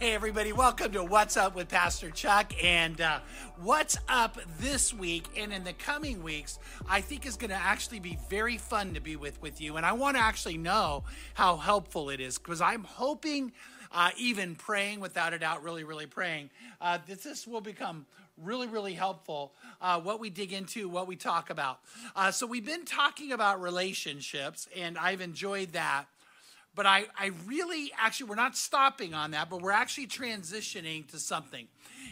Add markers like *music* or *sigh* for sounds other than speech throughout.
Hey, everybody, welcome to What's Up with Pastor Chuck. And uh, what's up this week and in the coming weeks, I think is going to actually be very fun to be with, with you. And I want to actually know how helpful it is because I'm hoping, uh, even praying without a doubt, really, really praying, uh, that this will become really, really helpful. Uh, what we dig into, what we talk about. Uh, so, we've been talking about relationships, and I've enjoyed that but I, I really actually we're not stopping on that but we're actually transitioning to something.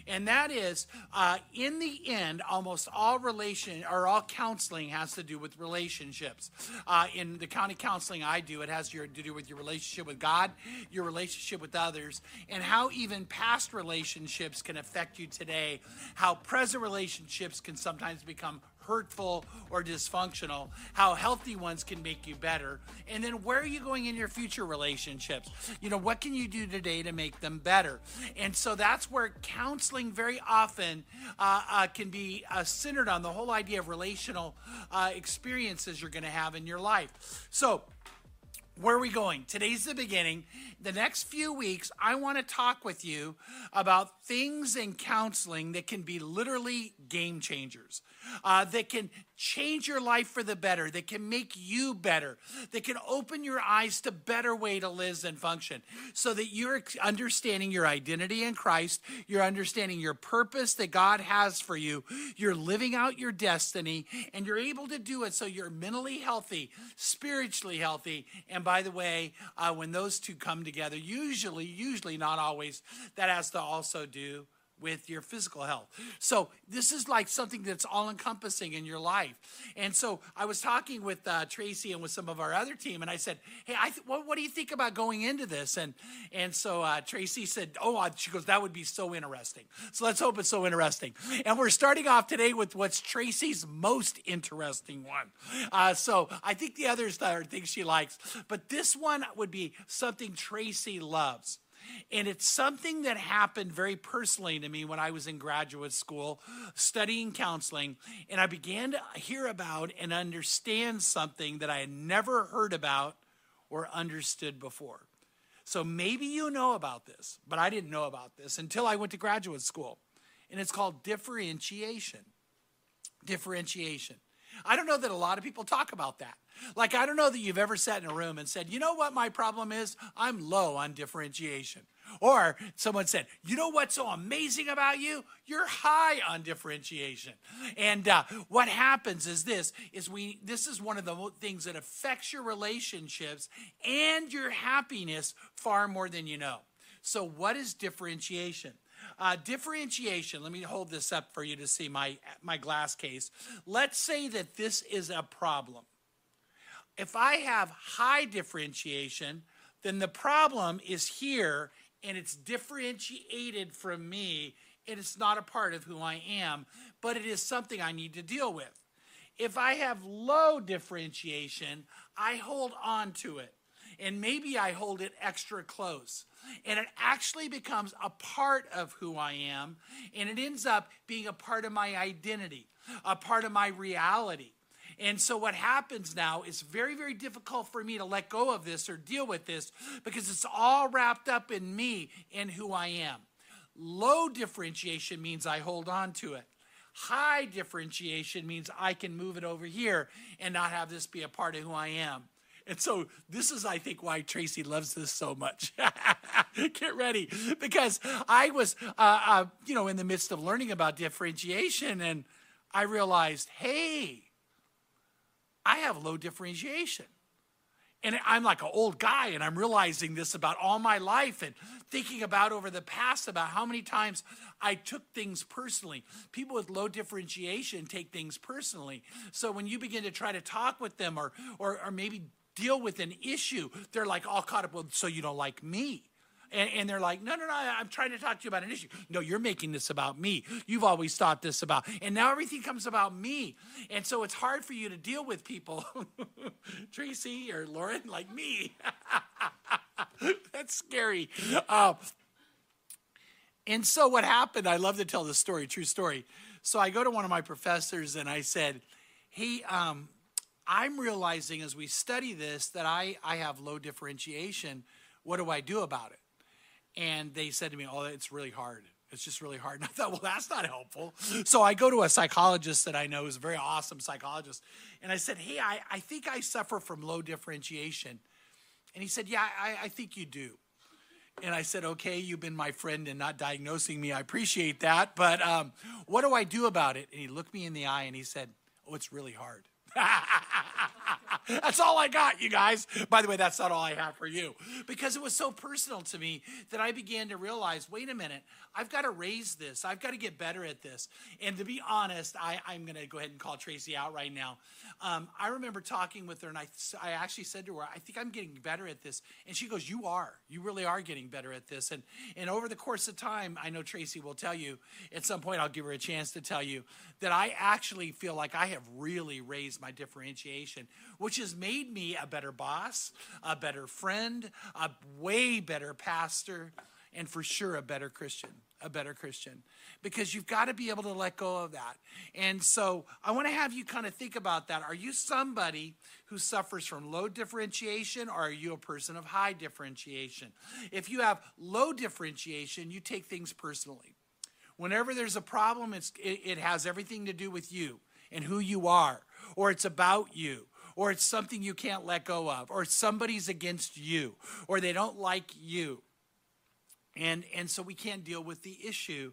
And that is uh, in the end almost all relation or all counseling has to do with relationships. Uh, in the county counseling i do it has your, to do with your relationship with god your relationship with others and how even past relationships can affect you today how present relationships can sometimes become hurtful or dysfunctional, how healthy ones can make you better, and then where are you going in your future relationships? You know, what can you do today to make them better? And so that's where counseling very often uh, uh, can be uh, centered on the whole idea of relational uh, experiences you're going to have in your life. So, where are we going? Today's the beginning. The next few weeks, I want to talk with you about things in counseling that can be literally game changers, uh, that can change your life for the better, that can make you better, that can open your eyes to a better way to live and function so that you're understanding your identity in Christ, you're understanding your purpose that God has for you, you're living out your destiny, and you're able to do it so you're mentally healthy, spiritually healthy, and by the way, uh, when those two come together, usually, usually not always, that has to also do with your physical health. So this is like something that's all encompassing in your life. And so I was talking with uh, Tracy and with some of our other team, and I said, "Hey, I th- what, what, do you think about going into this?" And and so uh, Tracy said, "Oh, she goes, that would be so interesting." So let's hope it's so interesting. And we're starting off today with what's Tracy's most interesting one. Uh, so I think the others are things she likes, but this one would be something Tracy loves. And it's something that happened very personally to me when I was in graduate school studying counseling. And I began to hear about and understand something that I had never heard about or understood before. So maybe you know about this, but I didn't know about this until I went to graduate school. And it's called differentiation. Differentiation. I don't know that a lot of people talk about that. Like, I don't know that you've ever sat in a room and said, you know what my problem is? I'm low on differentiation. Or someone said, you know what's so amazing about you? You're high on differentiation. And uh, what happens is this, is we, this is one of the things that affects your relationships and your happiness far more than you know. So what is differentiation? Uh, differentiation, let me hold this up for you to see my, my glass case. Let's say that this is a problem if I have high differentiation, then the problem is here and it's differentiated from me and it's not a part of who I am, but it is something I need to deal with. If I have low differentiation, I hold on to it. And maybe I hold it extra close. And it actually becomes a part of who I am. And it ends up being a part of my identity, a part of my reality. And so what happens now is very, very difficult for me to let go of this or deal with this because it's all wrapped up in me and who I am. Low differentiation means I hold on to it. High differentiation means I can move it over here and not have this be a part of who I am. And so this is, I think, why Tracy loves this so much. *laughs* Get ready, because I was, uh, uh, you know, in the midst of learning about differentiation, and I realized, hey, I have low differentiation. And I'm like an old guy, and I'm realizing this about all my life and thinking about over the past about how many times I took things personally. People with low differentiation take things personally. So when you begin to try to talk with them or, or, or maybe deal with an issue, they're like all caught up, well, so you don't like me. And, and, they're like, no, no, no, I'm trying to talk to you about an issue. No, you're making this about me. You've always thought this about, and now everything comes about me. And so it's hard for you to deal with people, *laughs* Tracy or Lauren, like me. *laughs* That's scary. Uh, and so what happened, I love to tell this story, true story. So I go to one of my professors and I said, hey, um, I'm realizing as we study this that I, I have low differentiation. What do I do about it? And they said to me, "Oh, it's really hard." It's just really hard. *laughs* And I thought, well, that's not helpful. So I go to a psychologist that I know is a very awesome psychologist. And I said, hey, I, I think I suffer from low differentiation. And he said, yeah, I, I think you do. And I said, okay, you've been my friend and not diagnosing me. I appreciate that. But um, what do I do about it? And he looked me in the eye and he said, oh, it's really hard. *laughs* that's all I got, you guys. By the way, that's not all I have for you. Because it was so personal to me that I began to realize wait a minute, I've got to raise this. I've got to get better at this. And to be honest, I, am going to go ahead and call Tracy out right now. Um, I remember talking with her, and I, I actually said to her, I think I'm getting better at this. And she goes, You are. You really are getting better at this. And, and over the course of time, I know Tracy will tell you, at some point, I'll give her a chance to tell you that I actually feel like I have really raised my differentiation, which has made me a better boss, a better friend, a way better pastor, and for sure a better Christian. A better Christian. Because you've got to be able to let go of that. And so I want to have you kind of think about that. Are you somebody who suffers from low differentiation, or are you a person of high differentiation? If you have low differentiation, you take things personally. Whenever there's a problem, it, it has everything to do with you and who you are, or it's about you, or it's something you can't let go of, or somebody's against you, or they don't like you. And, and so we can't deal with the issue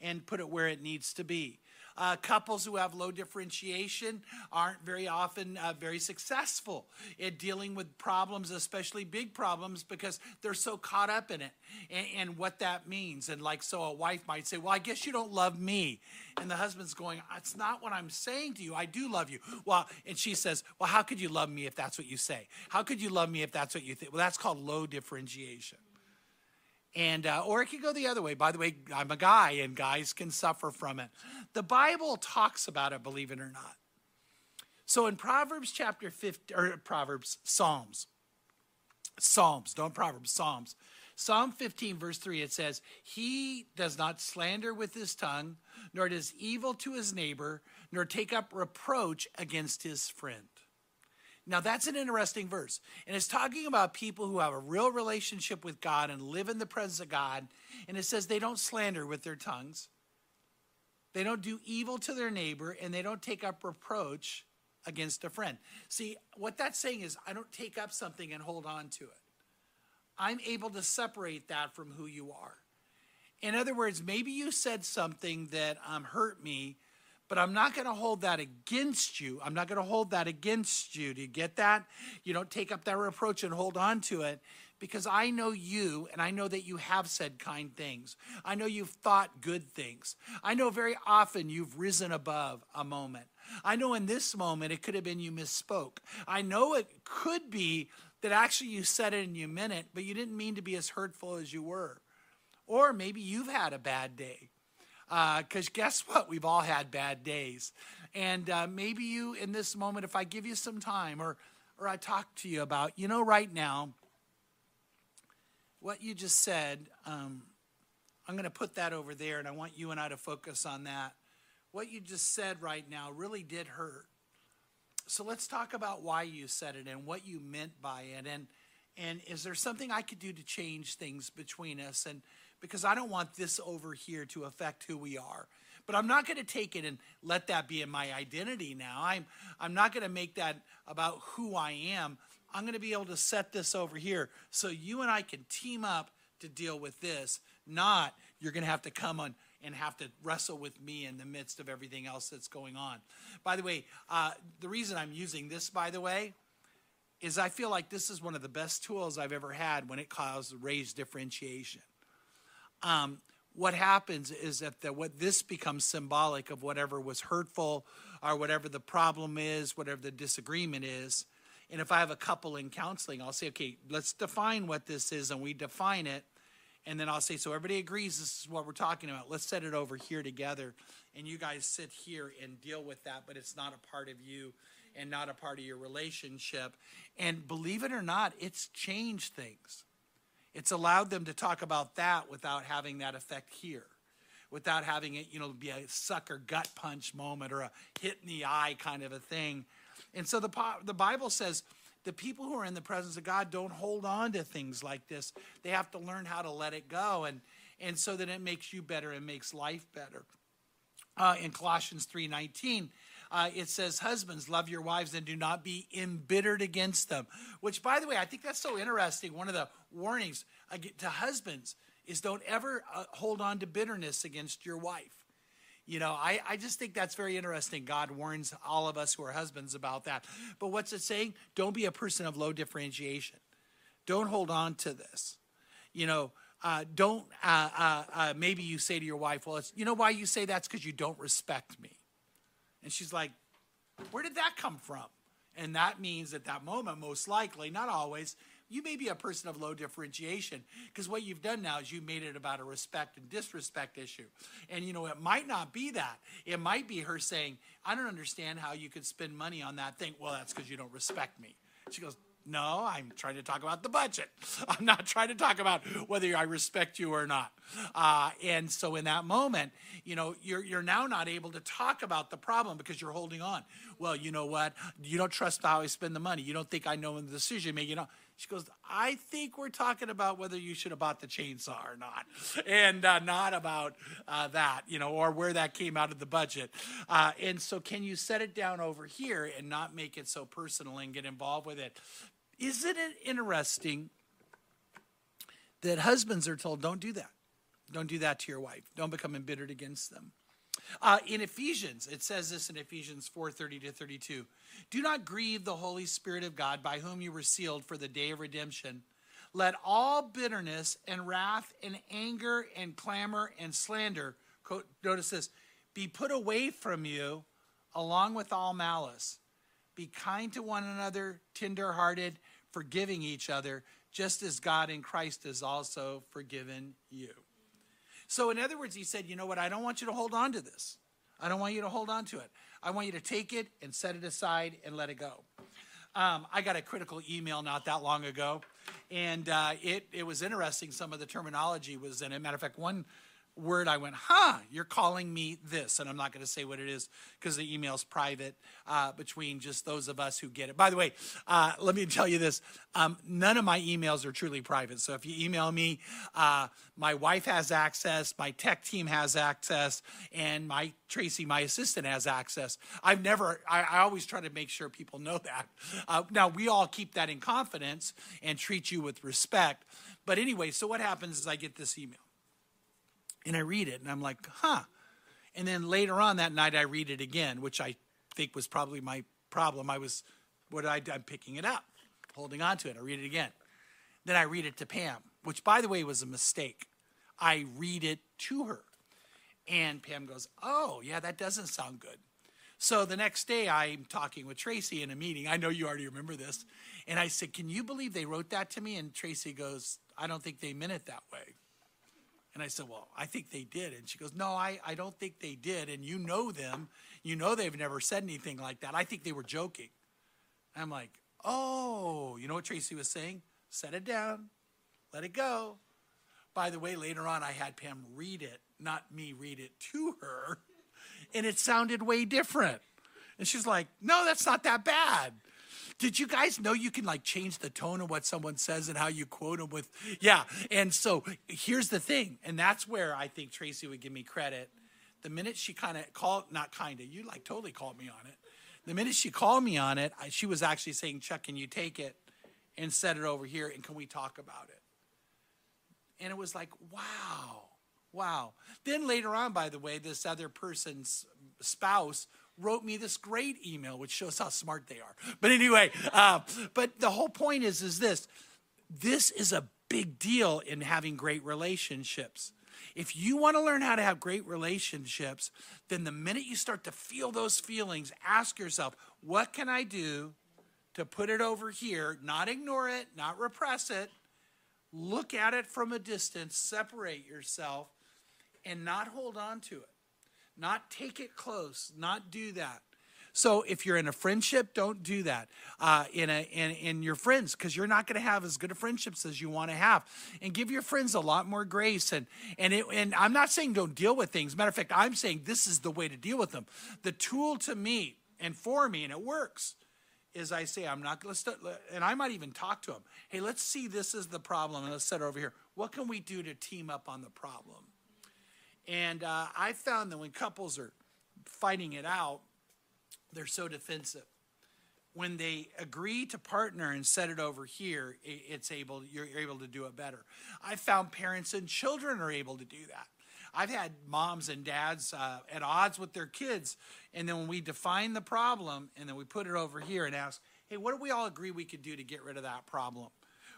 and put it where it needs to be. Uh, couples who have low differentiation aren't very often uh, very successful in dealing with problems, especially big problems, because they're so caught up in it and, and what that means. And like, so a wife might say, Well, I guess you don't love me. And the husband's going, That's not what I'm saying to you. I do love you. Well, and she says, Well, how could you love me if that's what you say? How could you love me if that's what you think? Well, that's called low differentiation and uh, or it could go the other way. By the way i'm a guy and guys can suffer from it. The bible talks about it believe it or not. So in proverbs chapter 50 or proverbs psalms psalms don't proverbs psalms. Psalm 15 verse 3 it says he does not slander with his tongue nor does evil to his neighbor nor take up reproach against his friend now, that's an interesting verse. And it's talking about people who have a real relationship with God and live in the presence of God. And it says they don't slander with their tongues, they don't do evil to their neighbor, and they don't take up reproach against a friend. See, what that's saying is I don't take up something and hold on to it. I'm able to separate that from who you are. In other words, maybe you said something that um, hurt me, but I'm not going to hold that against you. I'm not going to hold that against you. Do you get that? You don't take up that reproach and hold on to it because I know you and I know that you have said kind things. I know you've thought good things. I know very often you've risen above a moment. I know in this moment it could have been you misspoke. I know it could be that actually you said it and you meant it, but you didn't mean to be as hurtful as you were. Or maybe you've had a bad day because uh, guess what? We've all had bad days. And uh, maybe you, in this moment, if I give you some time or, or I talk to you about, you know, right now, what you just said, um, I'm going to put that over there and I want you and I to focus on that. What you just said right now really did hurt. So let's talk about why you said it and what you meant by it. And, and is there something I could do to change things between us? And, because I don't want this over here to affect who we are. But I'm not going to take it and let that be in my identity now. I'm, I'm not going to make that about who I am. I'm going to be able to set this over here so you and I can team up to deal with this. Not you're going to have to come on and have to wrestle with me in the midst of everything else that's going on. By the way, uh, the reason I'm using this, by the way, is I feel like this is one of the best tools I've ever had when it comes to raise differentiation um, what happens is that the, what this becomes symbolic of whatever was hurtful or whatever the problem is, whatever the disagreement is. And if I have a couple in counseling, I'll say, okay, let's define what this is, and we define it. And then I'll say, so everybody agrees this is what we're talking about. Let's set it over here together. And you guys sit here and deal with that, but it's not a part of you and not a part of your relationship. And believe it or not, it's changed things. It's allowed them to talk about that without having that effect here, without having it, you know, be a sucker gut punch moment or a hit in the eye kind of a thing. And so the, the Bible says the people who are in the presence of God don't hold on to things like this. They have to learn how to let it go, and and so that it makes you better and makes life better. Uh, in Colossians three nineteen, uh, it says, Husbands, love your wives and do not be embittered against them. Which, by the way, I think that's so interesting. One of the warnings to husbands is don't ever uh, hold on to bitterness against your wife. You know, I, I just think that's very interesting. God warns all of us who are husbands about that. But what's it saying? Don't be a person of low differentiation. Don't hold on to this. You know, uh, don't, uh, uh, uh maybe you say to your wife, well, you know why you say that's because you don't respect me. And she's like, Where did that come from? And that means at that moment, most likely, not always, you may be a person of low differentiation because what you've done now is you made it about a respect and disrespect issue. And you know, it might not be that. It might be her saying, I don't understand how you could spend money on that thing. Well, that's because you don't respect me. She goes, no, I'm trying to talk about the budget. *laughs* I'm not trying to talk about whether I respect you or not. Uh, and so in that moment, you know, you're, you're now not able to talk about the problem because you're holding on. Well, you know what? You don't trust how I spend the money. You don't think I know the decision making. She goes, I think we're talking about whether you should have bought the chainsaw or not, *laughs* and uh, not about uh, that, you know, or where that came out of the budget. Uh, and so, can you set it down over here and not make it so personal and get involved with it? Isn't it interesting that husbands are told, don't do that? Don't do that to your wife. Don't become embittered against them. Uh, in Ephesians, it says this in Ephesians 4 30 to 32. Do not grieve the Holy Spirit of God, by whom you were sealed for the day of redemption. Let all bitterness and wrath and anger and clamor and slander, quote, notice this, be put away from you along with all malice. Be kind to one another, tenderhearted, forgiving each other, just as God in Christ has also forgiven you. So, in other words, he said, You know what? I don't want you to hold on to this. I don't want you to hold on to it. I want you to take it and set it aside and let it go. Um, I got a critical email not that long ago, and uh, it, it was interesting. Some of the terminology was in it. Matter of fact, one word I went, huh, you're calling me this. And I'm not going to say what it is because the email's private uh, between just those of us who get it. By the way, uh, let me tell you this um, none of my emails are truly private. So if you email me, uh, my wife has access, my tech team has access, and my Tracy, my assistant, has access. I've never, I, I always try to make sure people know that. Uh, now, we all keep that in confidence and treat you with respect. But anyway, so what happens is I get this email and I read it and I'm like, huh. And then later on that night, I read it again, which I think was probably my problem. I was, what I, I'm picking it up, holding on to it. I read it again. Then I read it to Pam, which by the way was a mistake. I read it to her. And Pam goes, oh, yeah, that doesn't sound good. So the next day, I'm talking with Tracy in a meeting. I know you already remember this. And I said, Can you believe they wrote that to me? And Tracy goes, I don't think they meant it that way. And I said, Well, I think they did. And she goes, No, I, I don't think they did. And you know them. You know they've never said anything like that. I think they were joking. And I'm like, Oh, you know what Tracy was saying? Set it down, let it go. By the way, later on, I had Pam read it, not me read it to her, and it sounded way different. And she's like, No, that's not that bad. Did you guys know you can like change the tone of what someone says and how you quote them with? Yeah. And so here's the thing, and that's where I think Tracy would give me credit. The minute she kind of called, not kind of, you like totally called me on it. The minute she called me on it, I, she was actually saying, Chuck, can you take it and set it over here and can we talk about it? And it was like, wow, wow. Then later on, by the way, this other person's spouse wrote me this great email, which shows how smart they are. But anyway, uh, but the whole point is, is this: this is a big deal in having great relationships. If you want to learn how to have great relationships, then the minute you start to feel those feelings, ask yourself, what can I do to put it over here? Not ignore it, not repress it. Look at it from a distance, separate yourself, and not hold on to it not take it close, not do that. So if you're in a friendship, don't do that uh, in a in, in your friends because you're not going to have as good of friendships as you want to have. And give your friends a lot more grace. And and it, and I'm not saying don't deal with things. Matter of fact, I'm saying this is the way to deal with them. The tool to me and for me, and it works, is I say, I'm not, let's, and I might even talk to them. Hey, let's see this is the problem and let's set it over here. What can we do to team up on the problem? And uh, I found that when couples are fighting it out, they're so defensive. When they agree to partner and set it over here, it's able you're able to do it better. I found parents and children are able to do that. I've had moms and dads uh, at odds with their kids, and then when we define the problem, and then we put it over here and ask, "Hey, what do we all agree we could do to get rid of that problem?"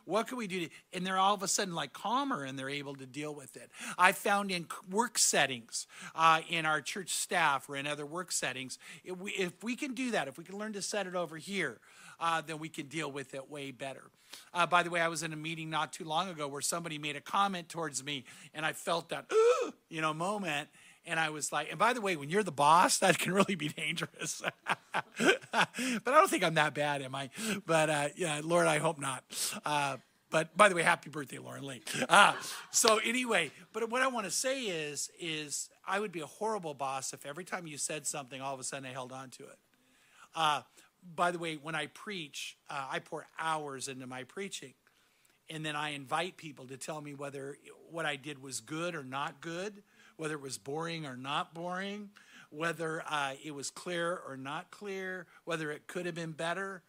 What can we do? And they're all of a sudden like calmer and they're able to deal with it. I found in work settings, uh, in our church staff or in other work settings, if we, if we can do that, if we can learn to set it over here, uh, then we can deal with it way better. Uh, by the way, I was in a meeting not too long ago where somebody made a comment towards me, and I felt that, *gasps* you know, moment. And I was like, and by the way, when you're the boss, that can really be dangerous. *laughs* but I don't think I'm that bad, am I? But uh, yeah, Lord, I hope not. Uh, but by the way, happy birthday, Lauren Lee. Uh, so anyway, but what I want to say is, is I would be a horrible boss if every time you said something, all of a sudden I held on to it. Uh, by the way, when I preach, uh, I pour hours into my preaching, and then I invite people to tell me whether what I did was good or not good whether it was boring or not boring, whether uh, it was clear or not clear, whether it could have been better.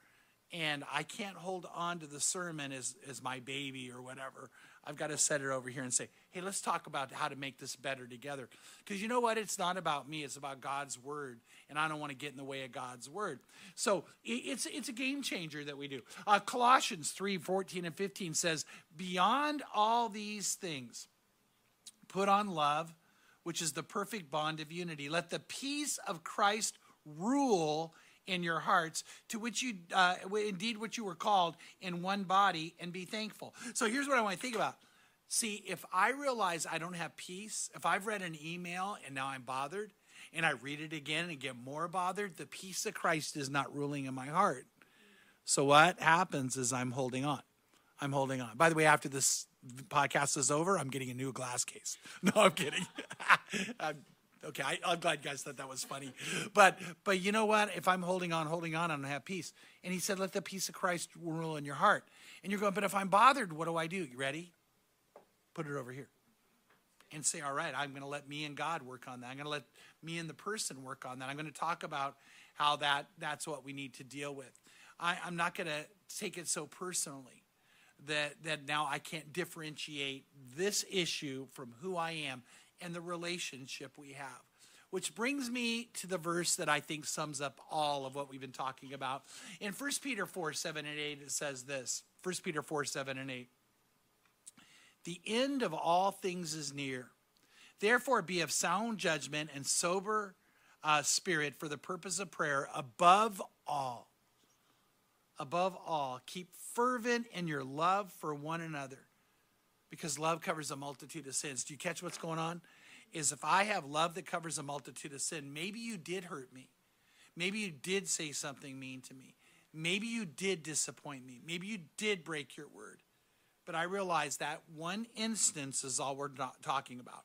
And I can't hold on to the sermon as, as my baby or whatever. I've got to set it over here and say, hey, let's talk about how to make this better together. Because you know what? It's not about me, it's about God's word. And I don't want to get in the way of God's word. So it's, it's a game changer that we do. Uh, Colossians 3 14 and 15 says, Beyond all these things, put on love which is the perfect bond of unity. Let the peace of Christ rule in your hearts, to which you uh, indeed what you were called in one body, and be thankful. So here's what I want to think about. See, if I realize I don't have peace, if I've read an email and now I'm bothered, and I read it again and get more bothered, the peace of Christ is not ruling in my heart. So what happens is I'm holding on. I'm holding on. By the way, after this podcast is over, I'm getting a new glass case. *laughs* No, I'm kidding. *laughs* I'm, okay, I, am glad you guys thought that was funny. But but you know what? If I'm holding on, holding on, I don't have peace. And he said, let the peace of Christ rule in your heart. And you're going, but if I'm bothered, what do I do? You ready? Put it over here. And say, all right, I'm to let me and God work on that. I'm to let me and the person work on that. I'm to talk about how that that's what we need to deal with. I, I'm not to take it so personally that, that now I can't differentiate this issue from who I am and the relationship we have. Which brings me to the verse that I think sums up all of what we've been talking about. In 1 Peter 4 7 and 8, it says this 1 Peter 4 7 and 8. The end of all things is near. Therefore, be of sound judgment and sober uh, spirit for the purpose of prayer above all above all, keep fervent in your love for one another because love covers a multitude of sins. Do you catch what's going on? Is if I have love that covers a multitude of sin, maybe you did hurt me. Maybe you did say something mean to me. Maybe you did disappoint me. Maybe you did break your word. But I realize that one instance is all we're talking about.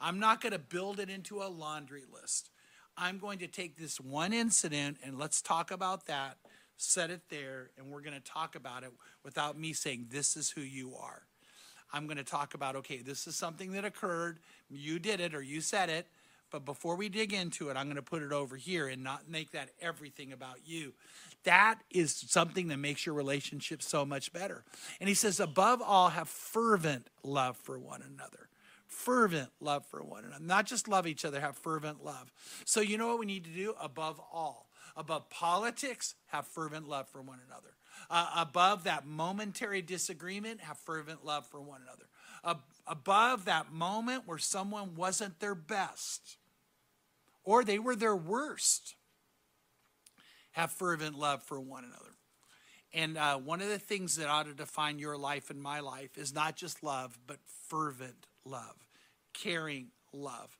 I'm not going to build it into a laundry list. I'm going to take this one incident and let's talk about that set it there, and we're going to talk about it without me saying, This is who you are. I'm going to talk about, okay, this is something that occurred. You did it or you said it. But before we dig into it, I'm going to put it over here and not make that everything about you. That is something that makes your relationship so much better. And he says, above all, have fervent love for one another. Fervent love for one another. Not just love each other, have fervent love. So, you know what we need to do? Above all Above politics, have fervent love for one another. Uh, above that momentary disagreement, have fervent love for one another. Uh, above that moment where someone wasn't their best or they were their worst, have fervent love for one another. And uh, one of the things that ought to define your life and my life is not just love, but fervent love, caring love.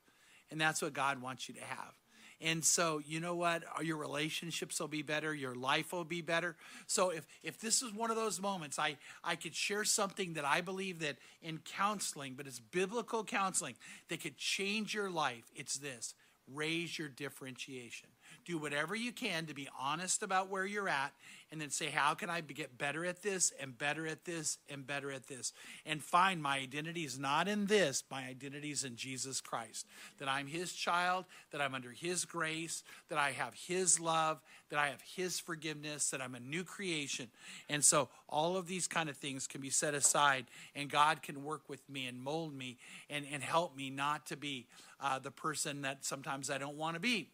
And that's what God wants you to have. And so, you know what? Your relationships will be better. Your life will be better. So if, if this is one of those moments, I, I could share something that I believe that in counseling, but it's biblical counseling that could change your life. It's this raise your differentiation. Do whatever you can to be honest about where you're at and then say, how can I get better at this and better at this and better at this? And find my identity is not in this, my identity is in Jesus Christ. That I'm his child, that I'm under his grace, that I have his love, that I have his forgiveness, that I'm a new creation. And so all of these kind of things can be set aside, and God can work with me and mold me and, and help me not to be uh, the person that sometimes I don't want to be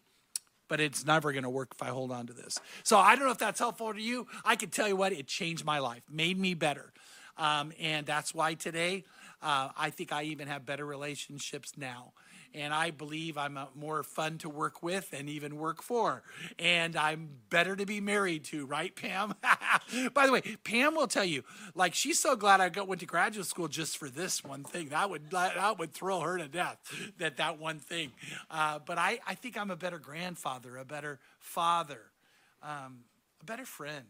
but it's never going to work if I hold on to this. So I don't know if that's helpful to you. I can tell you what, it changed my life, made me better. Um, and that's why today uh, I think I even have better relationships now and I believe I'm more fun to work with and even work for. And I'm better to be married to, right, Pam? *laughs* By the way, Pam will tell you, like, she's so glad I got, went to graduate school just for this one thing. That would that would thrill her to death. That that one thing. Uh, but I I think I'm a better grandfather, a better father, um, a better friend.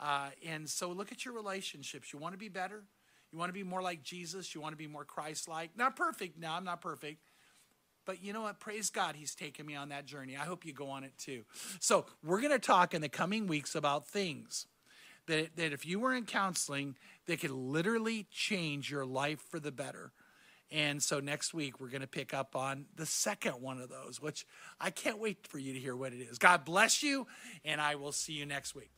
Uh, and so look at your relationships. You want to be better. You want to be more like Jesus. You want to be more Christ like. Not perfect. No, I'm not perfect. But you know what? Praise God, He's taken me on that journey. I hope you go on it too. So, we're going to talk in the coming weeks about things that, that if you were in counseling, they could literally change your life for the better. And so next week, we're going to pick up on the second one of those, which I can't wait for you to hear what it is. God bless you, and I will see you next week.